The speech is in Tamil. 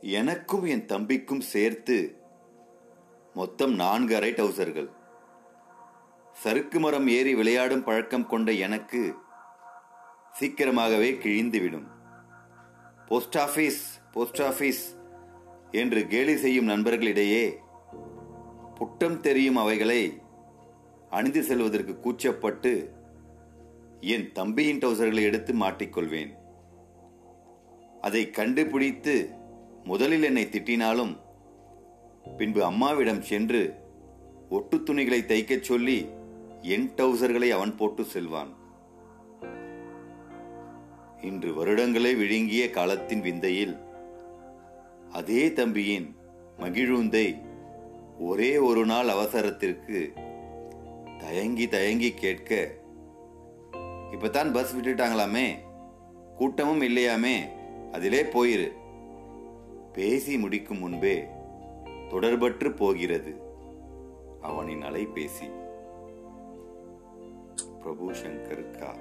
எனக்கும் என் தம்பிக்கும் சேர்த்து மொத்தம் நான்கு அரை டவுசர்கள். சறுக்கு மரம் ஏறி விளையாடும் பழக்கம் கொண்ட எனக்கு சீக்கிரமாகவே கிழிந்துவிடும். போஸ்ட் ஆபீஸ் போஸ்ட் ஆபீஸ் என்று கேலி செய்யும் நண்பர்களிடையே புட்டம் தெரியும் அவைகளை அணிந்து செல்வதற்கு கூச்சப்பட்டு என் தம்பியின் டவுசர்களை எடுத்து மாட்டிக்கொள்வேன். அதை கண்டுபிடித்து முதலில் என்னை திட்டினாலும் பின்பு அம்மாவிடம் சென்று ஒட்டு துணிகளை தைக்கச் சொல்லி என் டவுசர்களை அவன் போட்டு செல்வான். இன்று வருடங்களே விழுங்கிய காலத்தின் விந்தையில் அதே தம்பியின் மகிழுந்தை ஒரே ஒரு நாள் அவசரத்திற்கு தயங்கி தயங்கி கேட்க இப்பதான் பஸ் விட்டுட்டாங்களாமே? கூட்டமும் இல்லையாமே? அதிலே போயிரு. பேசி முடிக்கும் முன்பே தொடர்பற்று போகிறது அவனின் அலைபேசி. பிரபு சங்கர் கா.